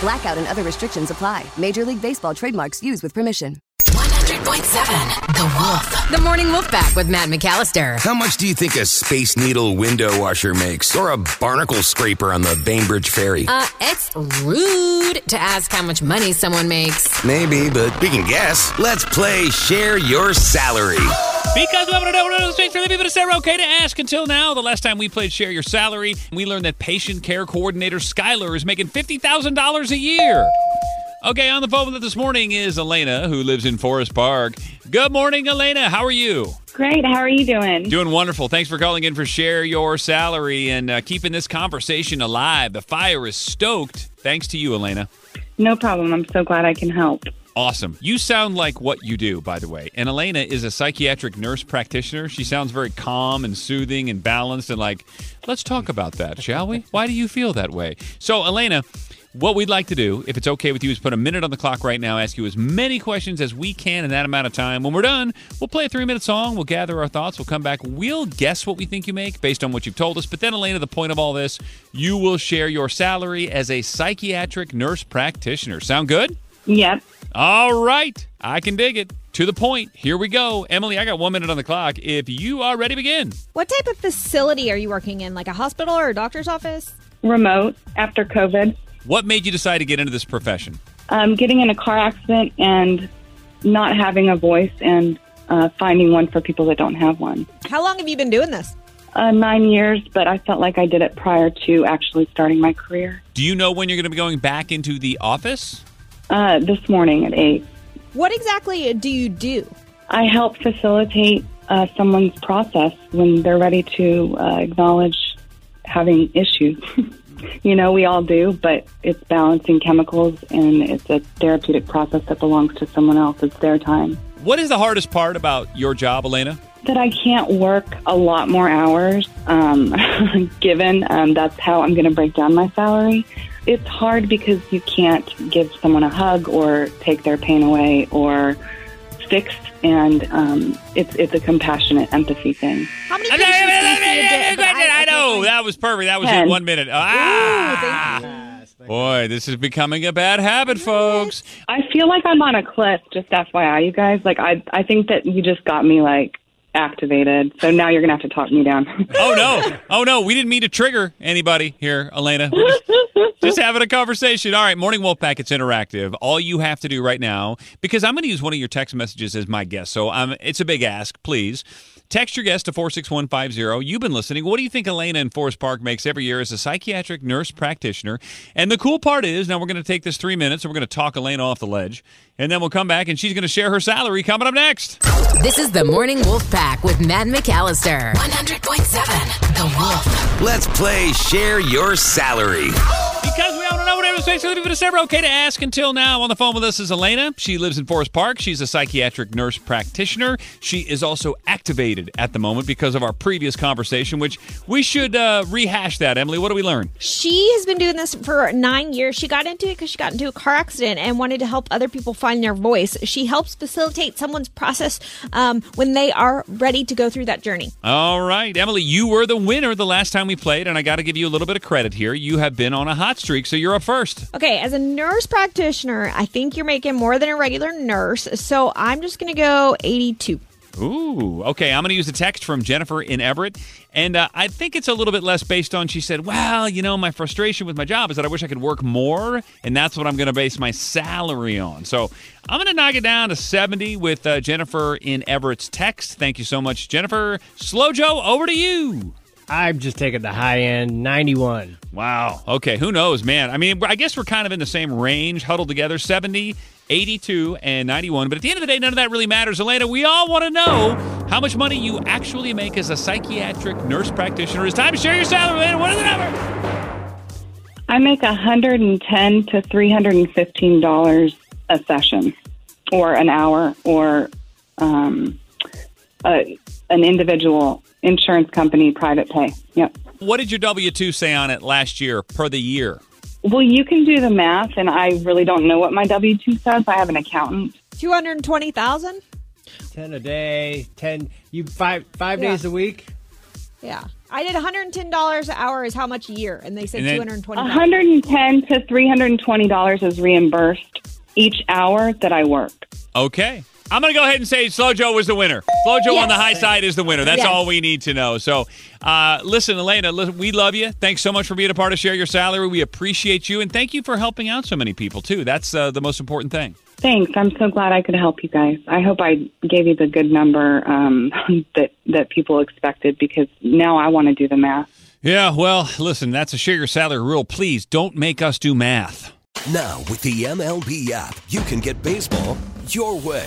Blackout and other restrictions apply. Major League Baseball trademarks used with permission. 100.7 The Wolf. The Morning Wolf Pack with Matt McAllister. How much do you think a Space Needle window washer makes? Or a barnacle scraper on the Bainbridge Ferry? Uh, it's rude to ask how much money someone makes. Maybe, but we can guess. Let's play Share Your Salary. Because we want to know what those things for the people to say are okay to ask until now. The last time we played Share Your Salary, we learned that patient care coordinator Skylar is making $50,000 a year. Okay, on the phone with us this morning is Elena, who lives in Forest Park. Good morning, Elena. How are you? Great. How are you doing? Doing wonderful. Thanks for calling in for Share Your Salary and uh, keeping this conversation alive. The fire is stoked. Thanks to you, Elena. No problem. I'm so glad I can help. Awesome. You sound like what you do, by the way. And Elena is a psychiatric nurse practitioner. She sounds very calm and soothing and balanced and like, let's talk about that, shall we? Why do you feel that way? So, Elena, what we'd like to do, if it's okay with you, is put a minute on the clock right now, ask you as many questions as we can in that amount of time. When we're done, we'll play a three minute song, we'll gather our thoughts, we'll come back, we'll guess what we think you make based on what you've told us. But then, Elena, the point of all this, you will share your salary as a psychiatric nurse practitioner. Sound good? Yep. All right. I can dig it. To the point. Here we go. Emily, I got one minute on the clock. If you are ready, begin. What type of facility are you working in? Like a hospital or a doctor's office? Remote after COVID. What made you decide to get into this profession? Um, getting in a car accident and not having a voice and uh, finding one for people that don't have one. How long have you been doing this? Uh, nine years, but I felt like I did it prior to actually starting my career. Do you know when you're going to be going back into the office? Uh, this morning at 8. What exactly do you do? I help facilitate uh, someone's process when they're ready to uh, acknowledge having issues. you know, we all do, but it's balancing chemicals and it's a therapeutic process that belongs to someone else. It's their time. What is the hardest part about your job, Elena? That I can't work a lot more hours, um, given um, that's how I'm going to break down my salary. It's hard because you can't give someone a hug or take their pain away or fix, and um, it's it's a compassionate empathy thing. How many patients do you see a day? I know. That was perfect. That was Ten. in one minute. Ah! Boy, this is becoming a bad habit, folks. I feel like I'm on a cliff. Just FYI, you guys. Like I, I think that you just got me like activated. So now you're gonna have to talk me down. Oh no! Oh no! We didn't mean to trigger anybody here, Elena. Just, just having a conversation. All right, Morning Wolfpack. It's interactive. All you have to do right now, because I'm going to use one of your text messages as my guest. So um, it's a big ask. Please text your guest to four six one five zero. You've been listening. What do you think Elena in Forest Park makes every year as a psychiatric nurse practitioner? And the cool part is now we're going to take this three minutes and we're going to talk Elena off the ledge, and then we'll come back and she's going to share her salary coming up next. This is the Morning Wolf Pack with Matt McAllister. 100.7 The Wolf. Let's play Share Your Salary. Because we all know what everyone's makes it it's never okay to ask until now. On the phone with us is Elena. She lives in Forest Park. She's a psychiatric nurse practitioner. She is also activated at the moment because of our previous conversation, which we should uh, rehash that. Emily, what do we learn? She has been doing this for nine years. She got into it because she got into a car accident and wanted to help other people find their voice. She helps facilitate someone's process um, when they are ready to go through that journey. All right, Emily, you were the winner the last time we played, and I got to give you a little bit of credit here. You have been on a hot streak, so you're up first. Okay, as a nurse practitioner, I think you're making more than a regular nurse, so I'm just going to go 82. Ooh, okay. I'm going to use a text from Jennifer in Everett. And uh, I think it's a little bit less based on, she said, well, you know, my frustration with my job is that I wish I could work more. And that's what I'm going to base my salary on. So I'm going to knock it down to 70 with uh, Jennifer in Everett's text. Thank you so much, Jennifer. Slow Joe, over to you. I'm just taking the high end, 91. Wow. Okay. Who knows, man? I mean, I guess we're kind of in the same range, huddled together 70, 82, and 91. But at the end of the day, none of that really matters. Elena, we all want to know how much money you actually make as a psychiatric nurse practitioner. It's time to share your salary, Elena. What is the number? I make 110 to 315 dollars a session, or an hour, or um, a, an individual insurance company private pay. Yep. What did your W 2 say on it last year per the year? Well, you can do the math, and I really don't know what my W two says. I have an accountant. 220,000? 10 a day, 10, you five five Yeah. days a week? Yeah. I did $110 an hour is how much a year? And they said And then- 220 110 to 320 dollars is reimbursed each hour that I work. Okay. I'm going to go ahead and say Slow Joe was the winner. Slow Joe on the high side is the winner. That's Yes. all we need to know. So, uh, listen, Elena, listen, we love you. Thanks so much for being a part of Share Your Salary. We appreciate you. And thank you for helping out so many people, too. That's uh, the most important thing. Thanks. I'm so glad I could help you guys. I hope I gave you the good number um, that that people expected because now I want to do the math. Yeah, well, listen, that's a Share Your Salary rule. Please don't make us do math. Now, with the MLB app, you can get baseball your way.